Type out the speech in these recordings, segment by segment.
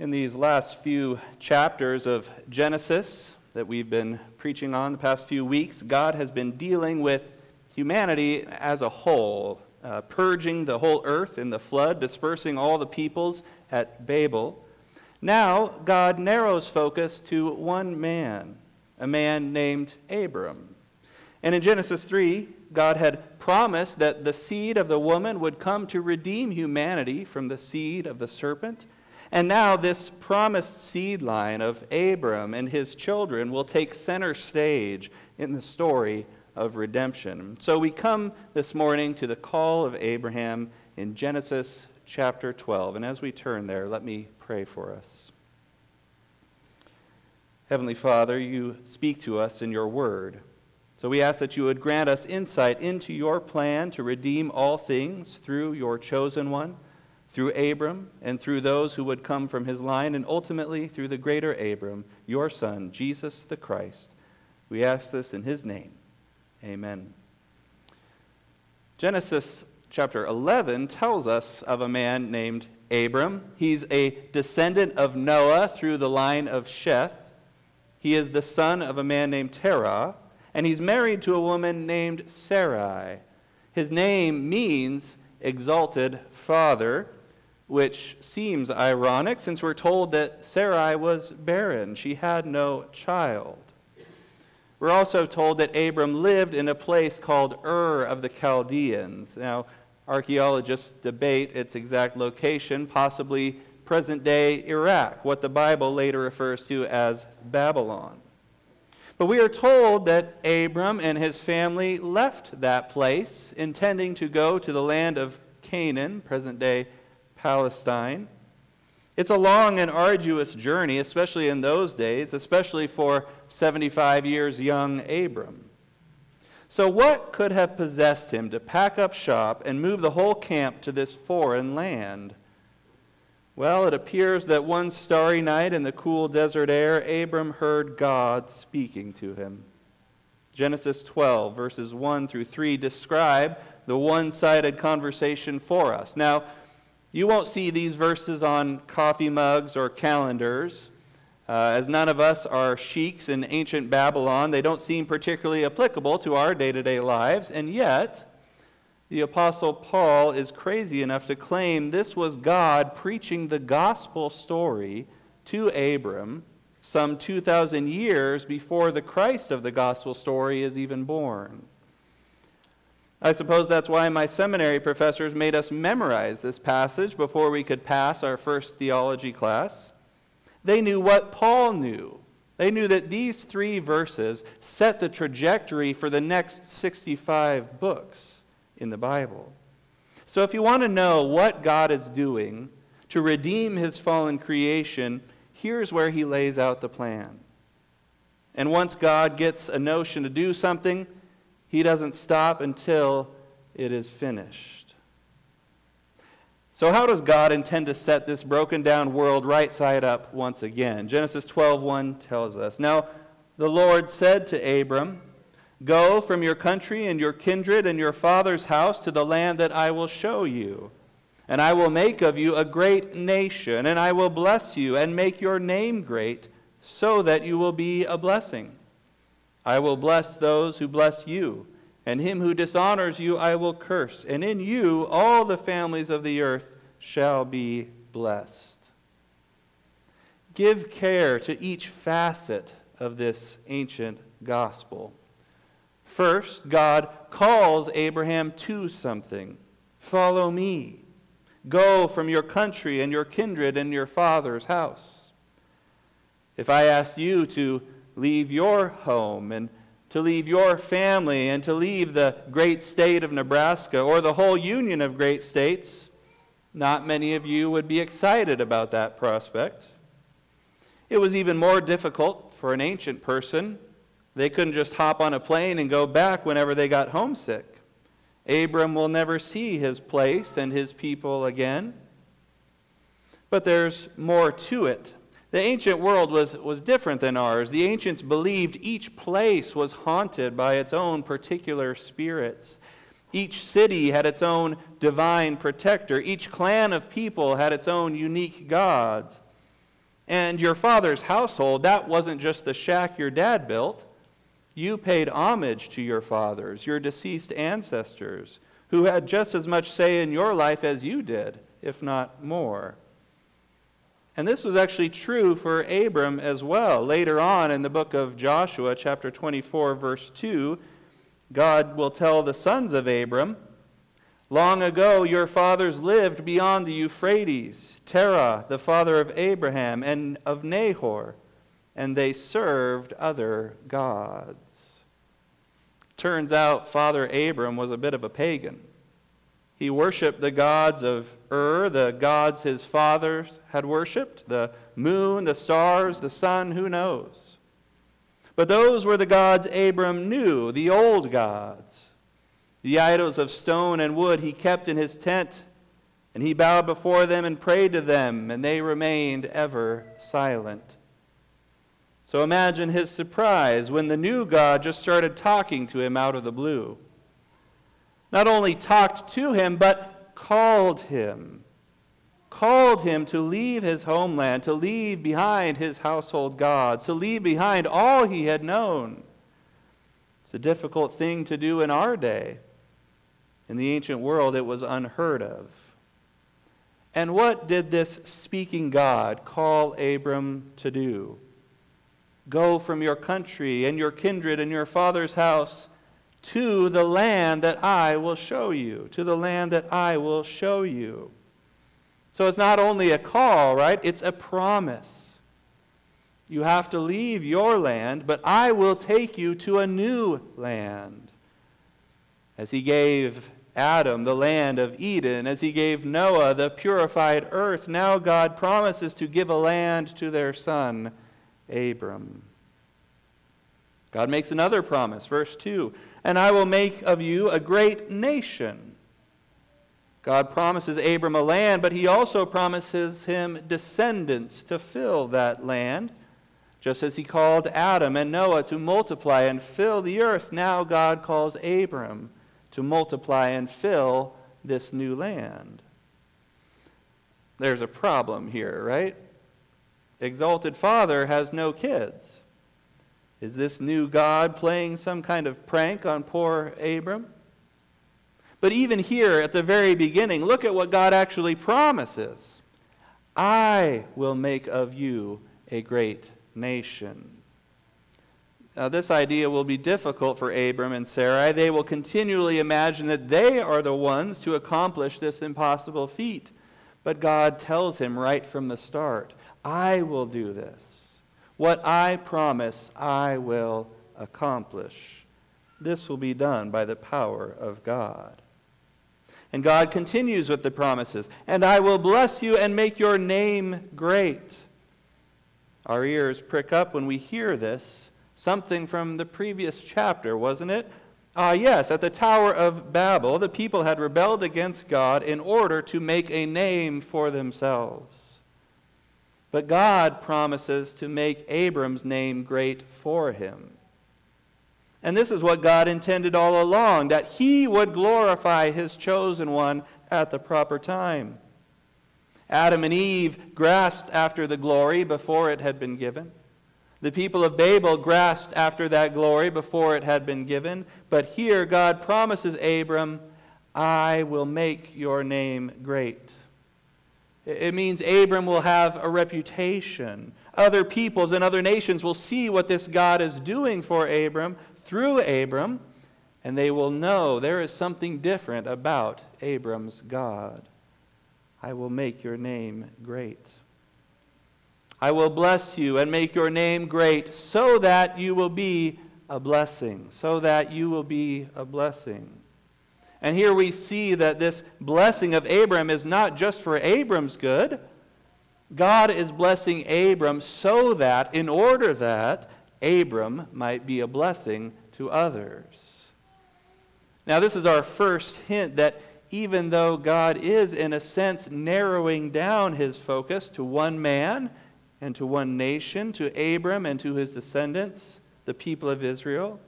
In these last few chapters of Genesis that we've been preaching on the past few weeks, God has been dealing with humanity as a whole, uh, purging the whole earth in the flood, dispersing all the peoples at Babel. Now, God narrows focus to one man, a man named Abram. And in Genesis 3, God had promised that the seed of the woman would come to redeem humanity from the seed of the serpent. And now, this promised seed line of Abram and his children will take center stage in the story of redemption. So, we come this morning to the call of Abraham in Genesis chapter 12. And as we turn there, let me pray for us. Heavenly Father, you speak to us in your word. So we ask that you would grant us insight into your plan to redeem all things through your chosen one through Abram and through those who would come from his line, and ultimately through the greater Abram, your Son, Jesus the Christ. We ask this in his name. Amen. Genesis chapter 11 tells us of a man named Abram. He's a descendant of Noah through the line of Sheth. He is the son of a man named Terah, and he's married to a woman named Sarai. His name means exalted father which seems ironic since we're told that Sarai was barren. She had no child. We're also told that Abram lived in a place called Ur of the Chaldeans. Now, archaeologists debate its exact location, possibly present day Iraq, what the Bible later refers to as Babylon. But we are told that Abram and his family left that place, intending to go to the land of Canaan, present day Palestine. It's a long and arduous journey, especially in those days, especially for 75 years young Abram. So, what could have possessed him to pack up shop and move the whole camp to this foreign land? Well, it appears that one starry night in the cool desert air, Abram heard God speaking to him. Genesis 12, verses 1 through 3, describe the one sided conversation for us. Now, you won't see these verses on coffee mugs or calendars. Uh, as none of us are sheiks in ancient Babylon, they don't seem particularly applicable to our day to day lives. And yet, the Apostle Paul is crazy enough to claim this was God preaching the gospel story to Abram some 2,000 years before the Christ of the gospel story is even born. I suppose that's why my seminary professors made us memorize this passage before we could pass our first theology class. They knew what Paul knew. They knew that these three verses set the trajectory for the next 65 books in the Bible. So, if you want to know what God is doing to redeem his fallen creation, here's where he lays out the plan. And once God gets a notion to do something, he doesn't stop until it is finished. So, how does God intend to set this broken down world right side up once again? Genesis 12:1 tells us. Now, the Lord said to Abram, Go from your country and your kindred and your father's house to the land that I will show you. And I will make of you a great nation, and I will bless you and make your name great, so that you will be a blessing. I will bless those who bless you, and him who dishonors you I will curse, and in you all the families of the earth shall be blessed. Give care to each facet of this ancient gospel. First, God calls Abraham to something follow me. Go from your country and your kindred and your father's house. If I asked you to leave your home and to leave your family and to leave the great state of Nebraska or the whole union of great states, not many of you would be excited about that prospect. It was even more difficult for an ancient person. They couldn't just hop on a plane and go back whenever they got homesick. Abram will never see his place and his people again. But there's more to it the ancient world was, was different than ours. The ancients believed each place was haunted by its own particular spirits. Each city had its own divine protector. Each clan of people had its own unique gods. And your father's household, that wasn't just the shack your dad built. You paid homage to your fathers, your deceased ancestors, who had just as much say in your life as you did, if not more. And this was actually true for Abram as well. Later on in the book of Joshua, chapter 24, verse 2, God will tell the sons of Abram, Long ago your fathers lived beyond the Euphrates, Terah, the father of Abraham, and of Nahor, and they served other gods. Turns out Father Abram was a bit of a pagan. He worshiped the gods of Ur, the gods his fathers had worshiped, the moon, the stars, the sun, who knows. But those were the gods Abram knew, the old gods. The idols of stone and wood he kept in his tent, and he bowed before them and prayed to them, and they remained ever silent. So imagine his surprise when the new God just started talking to him out of the blue not only talked to him, but called him. Called him to leave his homeland, to leave behind his household gods, to leave behind all he had known. It's a difficult thing to do in our day. In the ancient world, it was unheard of. And what did this speaking God call Abram to do? Go from your country and your kindred and your father's house to the land that I will show you. To the land that I will show you. So it's not only a call, right? It's a promise. You have to leave your land, but I will take you to a new land. As he gave Adam the land of Eden, as he gave Noah the purified earth, now God promises to give a land to their son, Abram. God makes another promise, verse 2 and I will make of you a great nation. God promises Abram a land, but he also promises him descendants to fill that land. Just as he called Adam and Noah to multiply and fill the earth, now God calls Abram to multiply and fill this new land. There's a problem here, right? Exalted Father has no kids. Is this new God playing some kind of prank on poor Abram? But even here at the very beginning, look at what God actually promises I will make of you a great nation. Now, this idea will be difficult for Abram and Sarai. They will continually imagine that they are the ones to accomplish this impossible feat. But God tells him right from the start, I will do this. What I promise, I will accomplish. This will be done by the power of God. And God continues with the promises And I will bless you and make your name great. Our ears prick up when we hear this. Something from the previous chapter, wasn't it? Ah, yes, at the Tower of Babel, the people had rebelled against God in order to make a name for themselves. But God promises to make Abram's name great for him. And this is what God intended all along that he would glorify his chosen one at the proper time. Adam and Eve grasped after the glory before it had been given. The people of Babel grasped after that glory before it had been given. But here God promises Abram, I will make your name great. It means Abram will have a reputation. Other peoples and other nations will see what this God is doing for Abram through Abram, and they will know there is something different about Abram's God. I will make your name great. I will bless you and make your name great so that you will be a blessing. So that you will be a blessing. And here we see that this blessing of Abram is not just for Abram's good. God is blessing Abram so that, in order that, Abram might be a blessing to others. Now, this is our first hint that even though God is, in a sense, narrowing down his focus to one man and to one nation, to Abram and to his descendants, the people of Israel,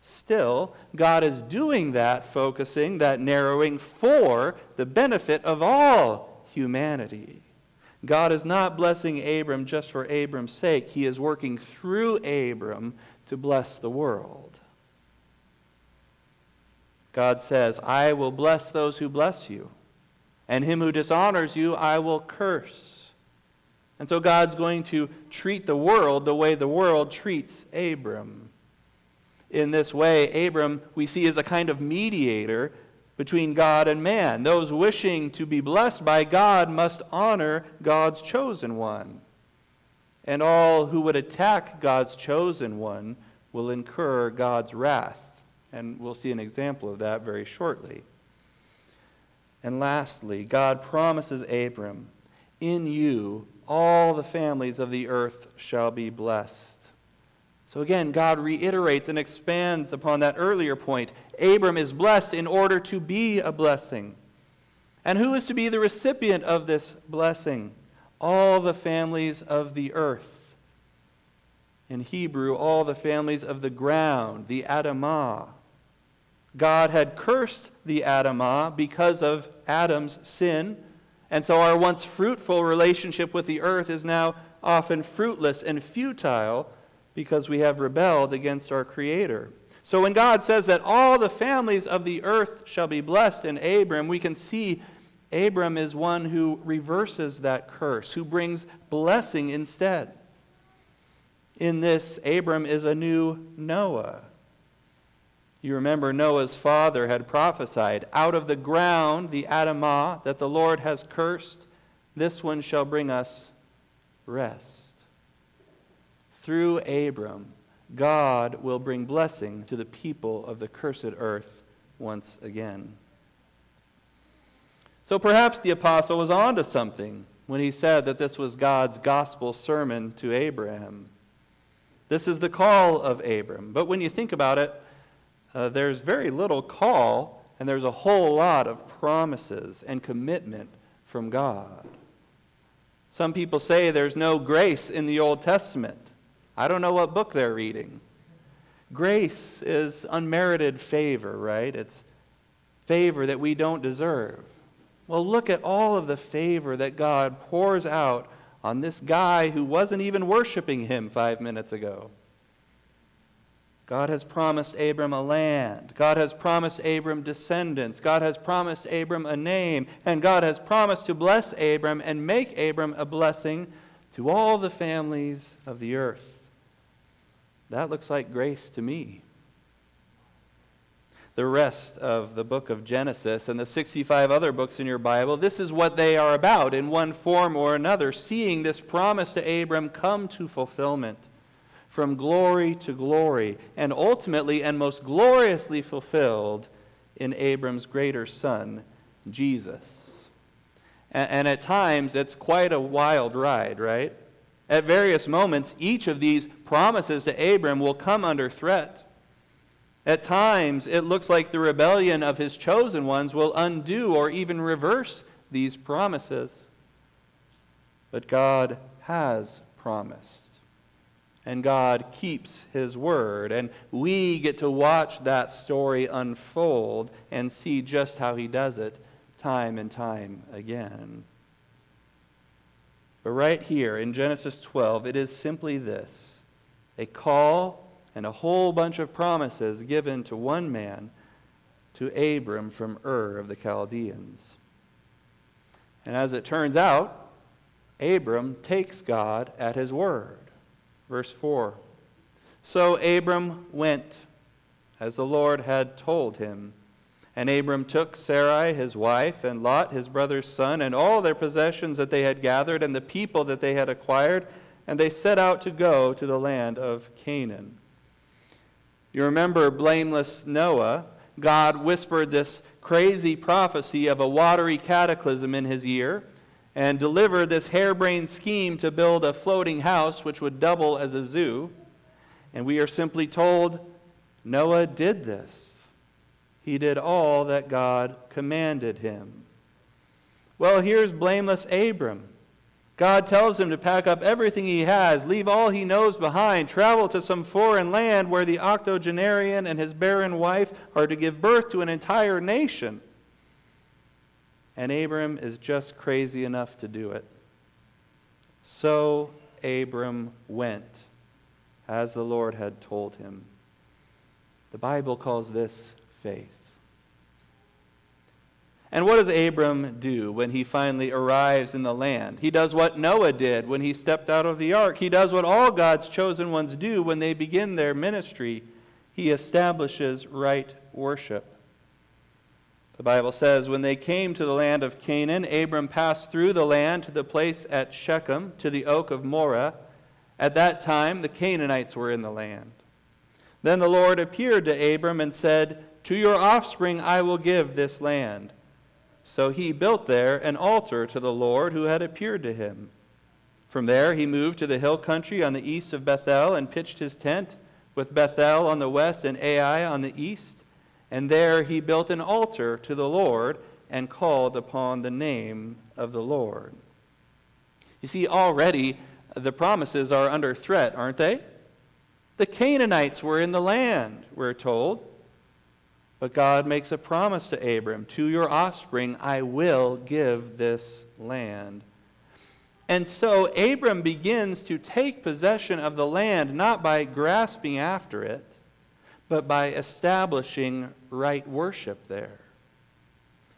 Still, God is doing that focusing, that narrowing for the benefit of all humanity. God is not blessing Abram just for Abram's sake. He is working through Abram to bless the world. God says, I will bless those who bless you, and him who dishonors you I will curse. And so God's going to treat the world the way the world treats Abram. In this way, Abram, we see, is a kind of mediator between God and man. Those wishing to be blessed by God must honor God's chosen one. And all who would attack God's chosen one will incur God's wrath. And we'll see an example of that very shortly. And lastly, God promises Abram, In you all the families of the earth shall be blessed. So again, God reiterates and expands upon that earlier point. Abram is blessed in order to be a blessing. And who is to be the recipient of this blessing? All the families of the earth. In Hebrew, all the families of the ground, the Adamah. God had cursed the Adamah because of Adam's sin, and so our once fruitful relationship with the earth is now often fruitless and futile because we have rebelled against our Creator. So when God says that all the families of the earth shall be blessed in Abram, we can see Abram is one who reverses that curse, who brings blessing instead. In this, Abram is a new Noah. You remember Noah's father had prophesied, Out of the ground, the Adamah, that the Lord has cursed, this one shall bring us rest through Abram, God will bring blessing to the people of the cursed earth once again. So perhaps the apostle was onto something when he said that this was God's gospel sermon to Abraham. This is the call of Abram. But when you think about it, uh, there's very little call, and there's a whole lot of promises and commitment from God. Some people say there's no grace in the Old Testament. I don't know what book they're reading. Grace is unmerited favor, right? It's favor that we don't deserve. Well, look at all of the favor that God pours out on this guy who wasn't even worshiping him five minutes ago. God has promised Abram a land. God has promised Abram descendants. God has promised Abram a name. And God has promised to bless Abram and make Abram a blessing to all the families of the earth. That looks like grace to me. The rest of the book of Genesis and the 65 other books in your Bible, this is what they are about in one form or another, seeing this promise to Abram come to fulfillment from glory to glory, and ultimately and most gloriously fulfilled in Abram's greater son, Jesus. And, and, at times, it's quite a wild ride, right? At various moments, each of these promises to Abram will come under threat. At times, it looks like the rebellion of his chosen ones will undo or even reverse these promises. But God has promised. And God keeps his word. And we get to watch that story unfold and see just how he does it time and time again. But right here in Genesis 12, it is simply this a call and a whole bunch of promises given to one man, to Abram from Ur of the Chaldeans. And as it turns out, Abram takes God at his word. Verse 4 So Abram went as the Lord had told him. And Abram took Sarai his wife, and Lot his brother's son, and all their possessions that they had gathered, and the people that they had acquired, and they set out to go to the land of Canaan. You remember blameless Noah. God whispered this crazy prophecy of a watery cataclysm in his ear and delivered this harebrained scheme to build a floating house which would double as a zoo. And we are simply told Noah did this he did all that God commanded him. Well, here's blameless Abram. God tells him to pack up everything he has, leave all he knows behind, travel to some foreign land where the octogenarian and his barren wife are to give birth to an entire nation. And Abram is just crazy enough to do it. So Abram went, as the Lord had told him. The Bible calls this faith. And what does Abram do when he finally arrives in the land? He does what Noah did when he stepped out of the ark. He does what all God's chosen ones do when they begin their ministry. He establishes right worship. The Bible says, When they came to the land of Canaan, Abram passed through the land to the place at Shechem, to the oak of Moreh. At that time, the Canaanites were in the land. Then the Lord appeared to Abram and said, To your offspring I will give this land. So he built there an altar to the Lord who had appeared to him. From there he moved to the hill country on the east of Bethel and pitched his tent, with Bethel on the west and Ai on the east. And there he built an altar to the Lord and called upon the name of the Lord. You see, already the promises are under threat, aren't they? The Canaanites were in the land, we're told. But God makes a promise to Abram To your offspring I will give this land. And so Abram begins to take possession of the land not by grasping after it, but by establishing right worship there.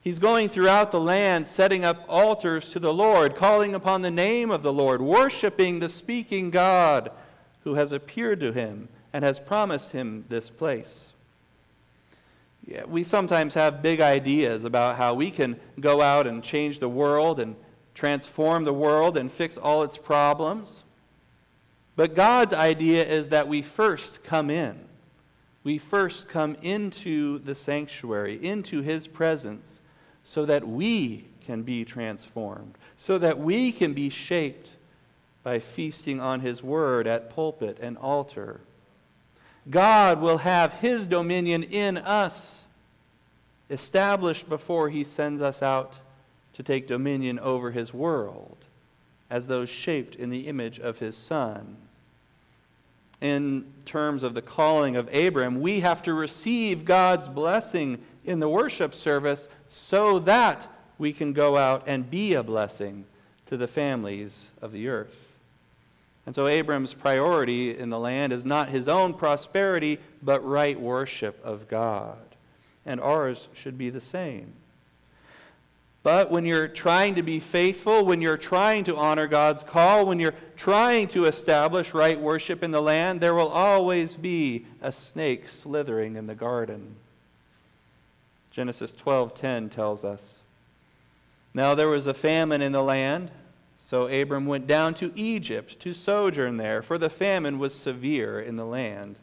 He's going throughout the land, setting up altars to the Lord, calling upon the name of the Lord, worshiping the speaking God who has appeared to him and has promised him this place we sometimes have big ideas about how we can go out and change the world and transform the world and fix all its problems. But God's idea is that we first come in. We first come into the sanctuary, into His presence, so that we can be transformed, so that we can be shaped by feasting on His Word at pulpit and altar. God will have His dominion in us established before he sends us out to take dominion over his world as those shaped in the image of his Son. In terms of the calling of Abram, we have to receive God's blessing in the worship service so that we can go out and be a blessing to the families of the earth. And so Abram's priority in the land is not his own prosperity, but right worship of God and ours should be the same. But when you're trying to be faithful, when you're trying to honor God's call, when you're trying to establish right worship in the land, there will always be a snake slithering in the garden. Genesis 12:10 tells us, "Now there was a famine in the land, so Abram went down to Egypt to sojourn there, for the famine was severe in the land."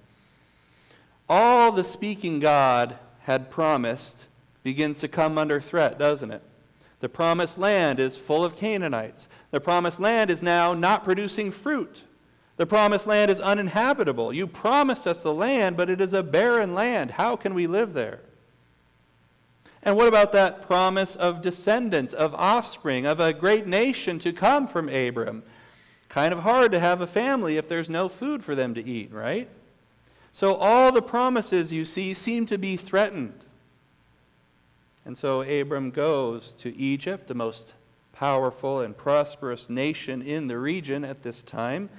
All the speaking God had promised begins to come under threat, doesn't it? The promised land is full of Canaanites. The promised land is now not producing fruit. The promised land is uninhabitable. You promised us the land, but it is a barren land. How can we live there? And what about that promise of descendants, of offspring, of a great nation to come from Abram? Kind of hard to have a family if there's no food for them to eat, right? So all the promises you see seem to be threatened. And so Abram goes to Egypt, the most powerful and prosperous nation in the region at this time.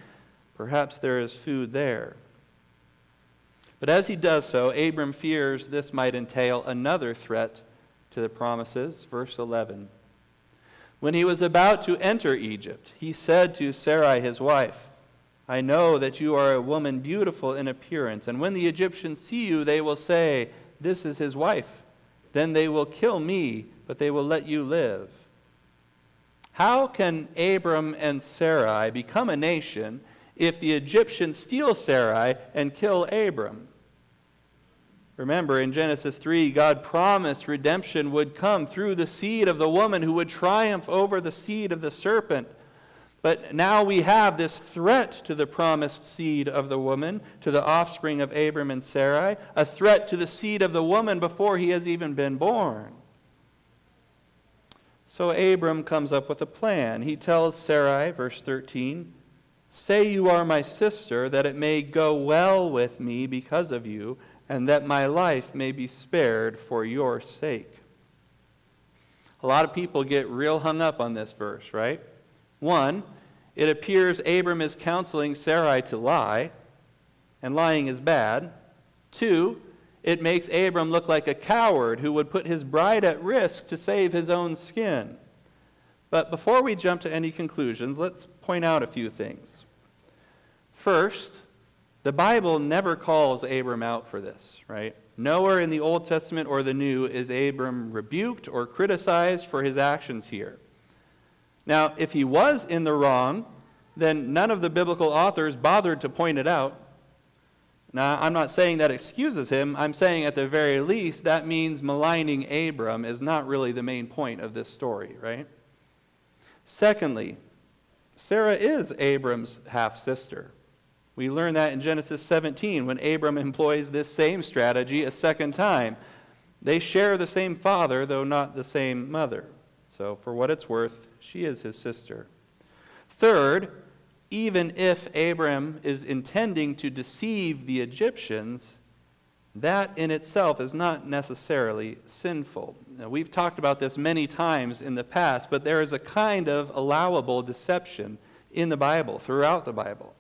Perhaps there is food there. But as he does so, Abram fears this might entail another threat to the promises. Verse 11. When he was about to enter Egypt, he said to Sarai his wife, I know that you are a woman beautiful in appearance, and when the Egyptians see you, they will say, This is his wife. Then they will kill me, but they will let you live. How can Abram and Sarai become a nation if the Egyptians steal Sarai and kill Abram? Remember, in Genesis 3, God promised redemption would come through the seed of the woman who would triumph over the seed of the serpent. But now we have this threat to the promised seed of the woman, to the offspring of Abram and Sarai, a threat to the seed of the woman before he has even been born. So Abram comes up with a plan. He tells Sarai, verse 13, Say you are my sister, that it may go well with me because of you, and that my life may be spared for your sake. A lot of people get real hung up on this verse, right? One, it appears Abram is counseling Sarai to lie, and lying is bad. Two, it makes Abram look like a coward who would put his bride at risk to save his own skin. But before we jump to any conclusions, let's point out a few things. First, the Bible never calls Abram out for this, right? Nowhere in the Old Testament or the New is Abram rebuked or criticized for his actions here. Now, if he was in the wrong, then none of the biblical authors bothered to point it out. Now, I'm not saying that excuses him. I'm saying at the very least that means maligning Abram is not really the main point of this story, right? Secondly, Sarah is Abram's half sister. We learn that in Genesis 17 when Abram employs this same strategy a second time. They share the same father, though not the same mother. So, for what it's worth, she is his sister. Third, even if Abram is intending to deceive the Egyptians, that in itself is not necessarily sinful. Now, we've talked about this many times in the past, but there is a kind of allowable deception in the Bible, throughout the Bible.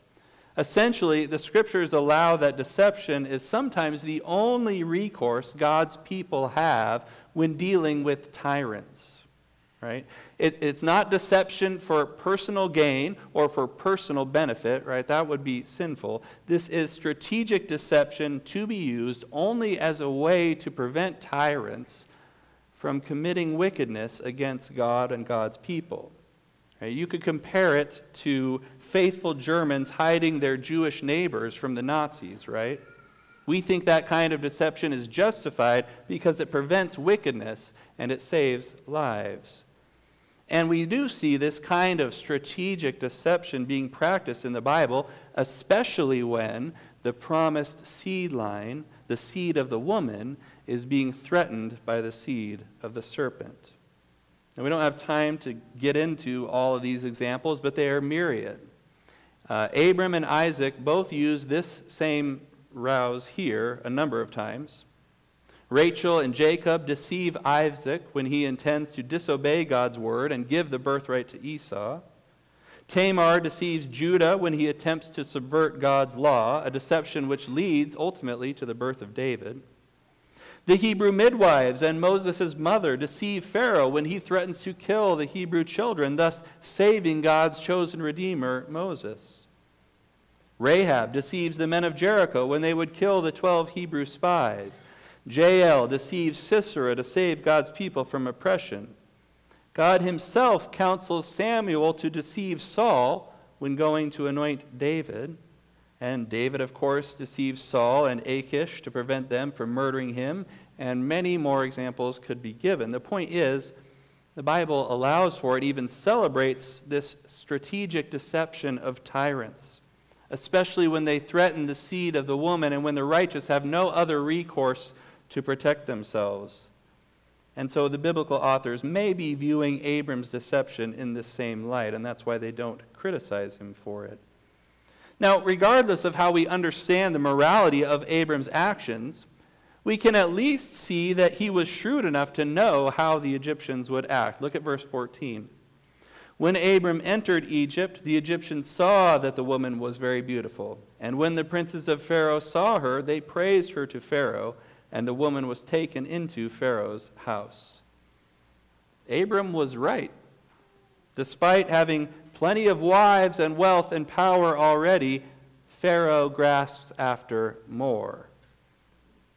Essentially, the scriptures allow that deception is sometimes the only recourse God's people have when dealing with tyrants right? It, it's not deception for personal gain or for personal benefit, right? That would be sinful. This is strategic deception to be used only as a way to prevent tyrants from committing wickedness against God and God's people. Right? You could compare it to faithful Germans hiding their Jewish neighbors from the Nazis, right? We think that kind of deception is justified because it prevents wickedness and it saves lives. And we do see this kind of strategic deception being practiced in the Bible, especially when the promised seed line, the seed of the woman, is being threatened by the seed of the serpent. And we don't have time to get into all of these examples, but they are myriad. Uh, Abram and Isaac both use this same rouse here a number of times. Rachel and Jacob deceive Isaac when he intends to disobey God's word and give the birthright to Esau. Tamar deceives Judah when he attempts to subvert God's law, a deception which leads ultimately to the birth of David. The Hebrew midwives and Moses' mother deceive Pharaoh when he threatens to kill the Hebrew children, thus saving God's chosen redeemer, Moses. Rahab deceives the men of Jericho when they would kill the 12 Hebrew spies. Jael deceives Sisera to save God's people from oppression. God himself counsels Samuel to deceive Saul when going to anoint David. And David, of course, deceives Saul and Achish to prevent them from murdering him. And many more examples could be given. The point is, the Bible allows for it, even celebrates this strategic deception of tyrants, especially when they threaten the seed of the woman and when the righteous have no other recourse to protect themselves. And so the biblical authors may be viewing Abram's deception in this same light, and that's why they don't criticize him for it. Now, regardless of how we understand the morality of Abram's actions, we can at least see that he was shrewd enough to know how the Egyptians would act. Look at verse 14. When Abram entered Egypt, the Egyptians saw that the woman was very beautiful. And when the princes of Pharaoh saw her, they praised her to Pharaoh and the woman was taken into Pharaoh's house. Abram was right. Despite having plenty of wives and wealth and power already, Pharaoh grasps after more.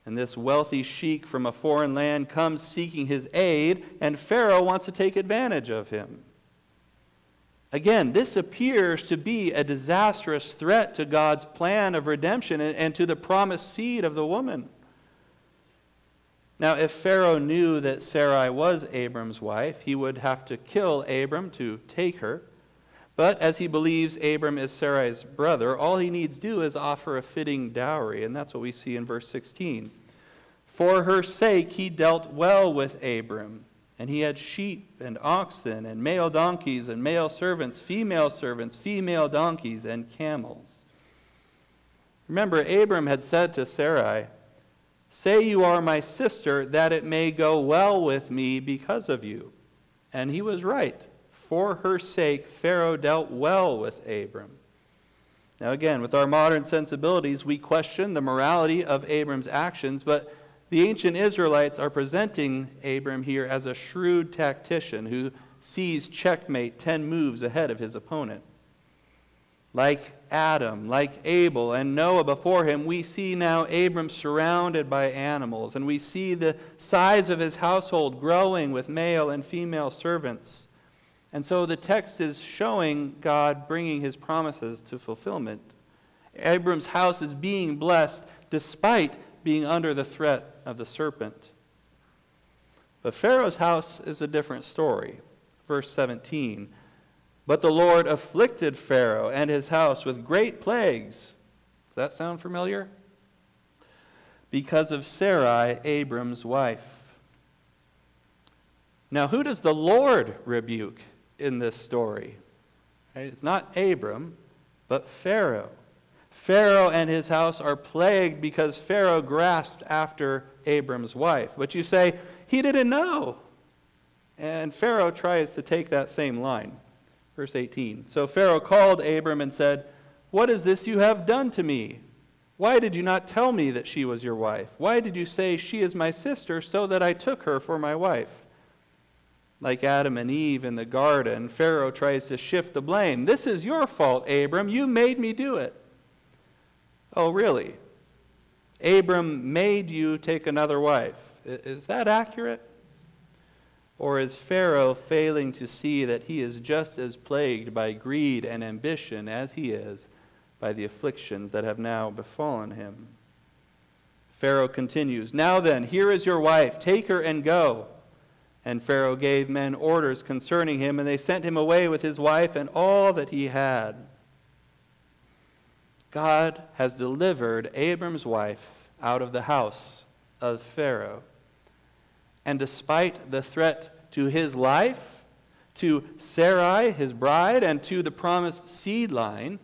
And this wealthy sheik from a foreign land comes seeking his aid, and Pharaoh wants to take advantage of him. Again, this appears to be a disastrous threat to God's plan of redemption and, to the promised seed of the woman. Now, if Pharaoh knew that Sarai was Abram's wife, he would have to kill Abram to take her. But as he believes Abram is Sarai's brother, all he needs do is offer a fitting dowry, and that's what we see in verse 16. For her sake he dealt well with Abram, and he had sheep and oxen and male donkeys and male servants, female servants, female donkeys, and camels. Remember, Abram had said to Sarai, Say you are my sister, that it may go well with me because of you. And he was right, For her sake, Pharaoh dealt well with Abram. Now, again, with our modern sensibilities, we question the morality of Abram's actions, but the ancient Israelites are presenting Abram here as a shrewd tactician who sees checkmate 10 moves ahead of his opponent. Like Adam, like Abel, and Noah before him, we see now Abram surrounded by animals, and we see the size of his household growing with male and female servants. And so the text is showing God bringing his promises to fulfillment. Abram's house is being blessed despite being under the threat of the serpent. But Pharaoh's house is a different story. Verse 17 but the Lord afflicted Pharaoh and his house with great plagues. Does that sound familiar? Because of Sarai, Abram's wife. Now, who does the Lord rebuke in this story? It's not Abram, but Pharaoh. Pharaoh and his house are plagued because Pharaoh grasped after Abram's wife. But you say, he didn't know. And Pharaoh tries to take that same line. Verse 18 So Pharaoh called Abram and said, What is this you have done to me? Why did you not tell me that she was your wife? Why did you say, She is my sister, so that I took her for my wife? Like Adam and Eve in the garden, Pharaoh tries to shift the blame. This is your fault, Abram. You made me do it. Oh, really? Abram made you take another wife. Is that accurate? Or is Pharaoh failing to see that he is just as plagued by greed and ambition as he is by the afflictions that have now befallen him? Pharaoh continues, Now then, here is your wife, take her and go. And Pharaoh gave men orders concerning him, and they sent him away with his wife and all that he had. God has delivered Abram's wife out of the house of Pharaoh. And despite the threat to his life, to Sarai, his bride, and to the promised seed line,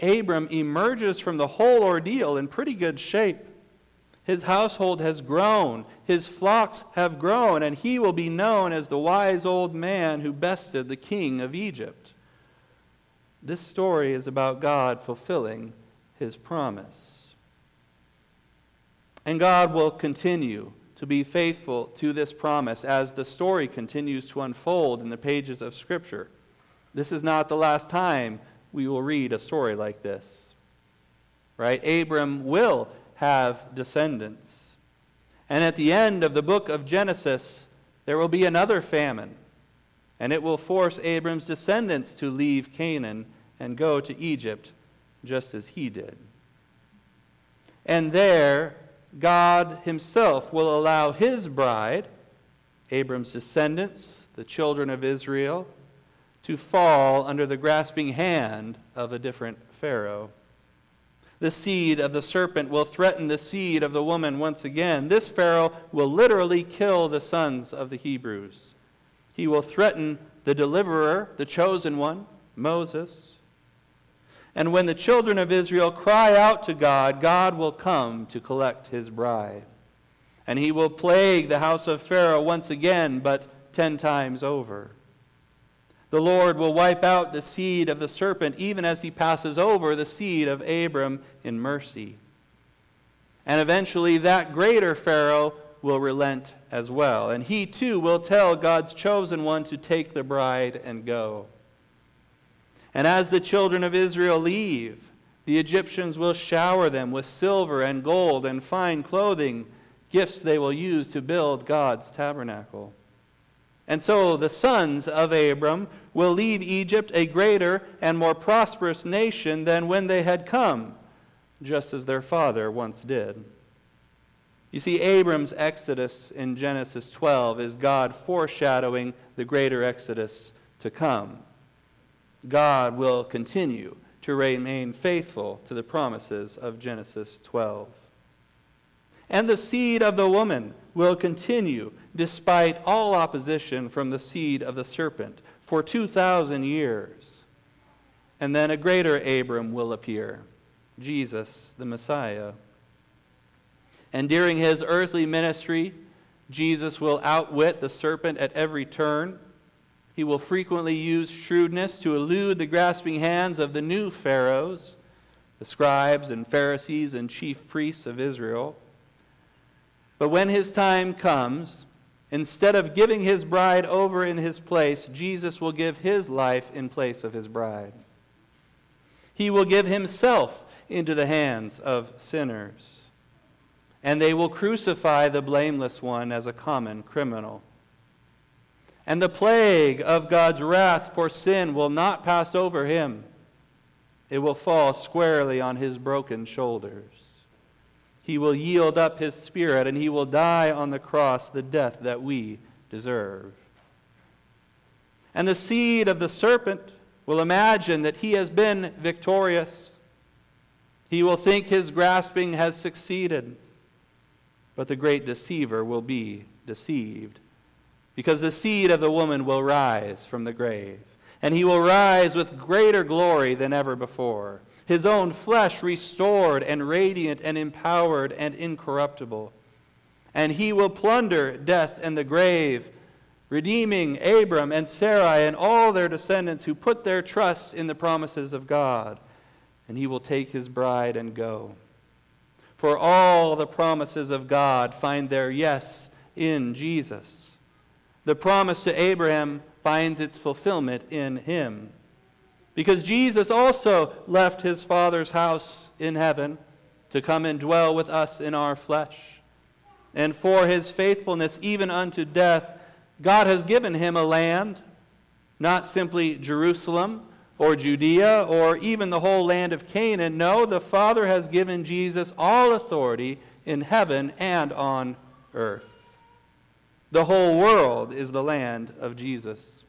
Abram emerges from the whole ordeal in pretty good shape. His household has grown, his flocks have grown, and he will be known as the wise old man who bested the king of Egypt. This story is about God fulfilling his promise. And God will continue to be faithful to this promise as the story continues to unfold in the pages of Scripture. This is not the last time we will read a story like this. Right? Abram will have descendants. And at the end of the book of Genesis, there will be another famine. And it will force Abram's descendants to leave Canaan and go to Egypt, just as he did. And there, God Himself will allow His bride, Abram's descendants, the children of Israel, to fall under the grasping hand of a different Pharaoh. The seed of the serpent will threaten the seed of the woman once again. This Pharaoh will literally kill the sons of the Hebrews. He will threaten the deliverer, the chosen one, Moses. And when the children of Israel cry out to God, God will come to collect his bride. And he will plague the house of Pharaoh once again, but ten times over. The Lord will wipe out the seed of the serpent, even as he passes over the seed of Abram in mercy. And eventually, that greater Pharaoh will relent as well. And he too will tell God's chosen one to take the bride and go. And as the children of Israel leave, the Egyptians will shower them with silver and gold and fine clothing, gifts they will use to build God's tabernacle. And so the sons of Abram will leave Egypt a greater and more prosperous nation than when they had come, just as their father once did. You see, Abram's exodus in Genesis 12 is God foreshadowing the greater exodus to come. God will continue to remain faithful to the promises of Genesis 12. And the seed of the woman will continue despite all opposition from the seed of the serpent for 2,000 years. And then a greater Abram will appear, Jesus, the Messiah. And during his earthly ministry, Jesus will outwit the serpent at every turn He will frequently use shrewdness to elude the grasping hands of the new pharaohs, the scribes and Pharisees and chief priests of Israel. But when his time comes, instead of giving his bride over in his place, Jesus will give his life in place of his bride. He will give himself into the hands of sinners, and they will crucify the blameless one as a common criminal. And the plague of God's wrath for sin will not pass over him. It will fall squarely on his broken shoulders. He will yield up his spirit and he will die on the cross the death that we deserve. And the seed of the serpent will imagine that he has been victorious. He will think his grasping has succeeded. But the great deceiver will be deceived because the seed of the woman will rise from the grave, and he will rise with greater glory than ever before, his own flesh restored and radiant and empowered and incorruptible. And he will plunder death and the grave, redeeming Abram and Sarai and all their descendants who put their trust in the promises of God. And he will take his bride and go. For all the promises of God find their yes in Jesus. The promise to Abraham finds its fulfillment in him. Because Jesus also left his Father's house in heaven to come and dwell with us in our flesh. And for his faithfulness, even unto death, God has given him a land, not simply Jerusalem or Judea or even the whole land of Canaan. No, the Father has given Jesus all authority in heaven and on earth. The whole world is the land of Jesus.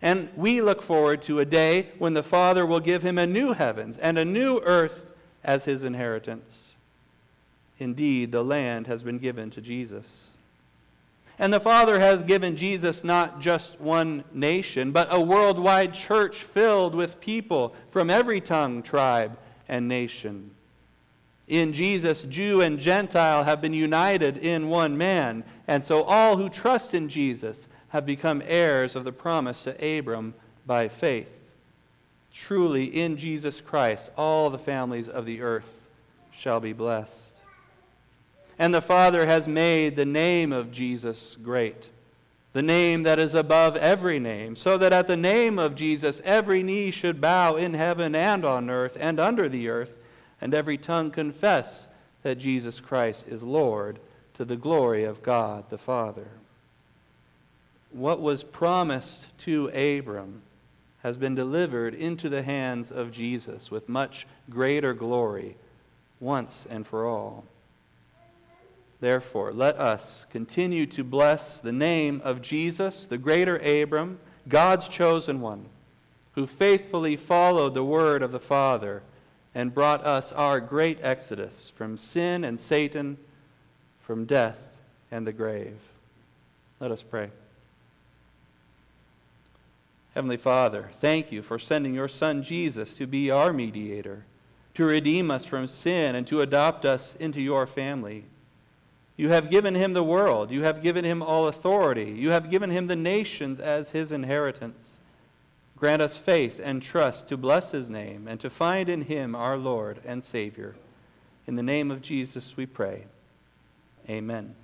And we look forward to a day when the Father will give him a new heavens and a new earth as his inheritance. Indeed, the land has been given to Jesus. And the Father has given Jesus not just one nation, but a worldwide church filled with people from every tongue, tribe, and nation. In Jesus, Jew and Gentile have been united in one man. And so all who trust in Jesus have become heirs of the promise to Abram by faith. Truly, in Jesus Christ, all the families of the earth shall be blessed. And the Father has made the name of Jesus great, the name that is above every name, so that at the name of Jesus every knee should bow in heaven and on earth and under the earth and every tongue confess that Jesus Christ is Lord to the glory of God the Father. What was promised to Abram has been delivered into the hands of Jesus with much greater glory once and for all. Therefore, let us continue to bless the name of Jesus, the greater Abram, God's chosen one, who faithfully followed the word of the Father and brought us our great exodus from sin and Satan, from death and the grave. Let us pray. Heavenly Father, thank you for sending your Son Jesus to be our mediator, to redeem us from sin, and to adopt us into your family. You have given him the world. You have given him all authority. You have given him the nations as his inheritance. Grant us faith and trust to bless his name and to find in him our Lord and Savior. In the name of Jesus we pray. Amen.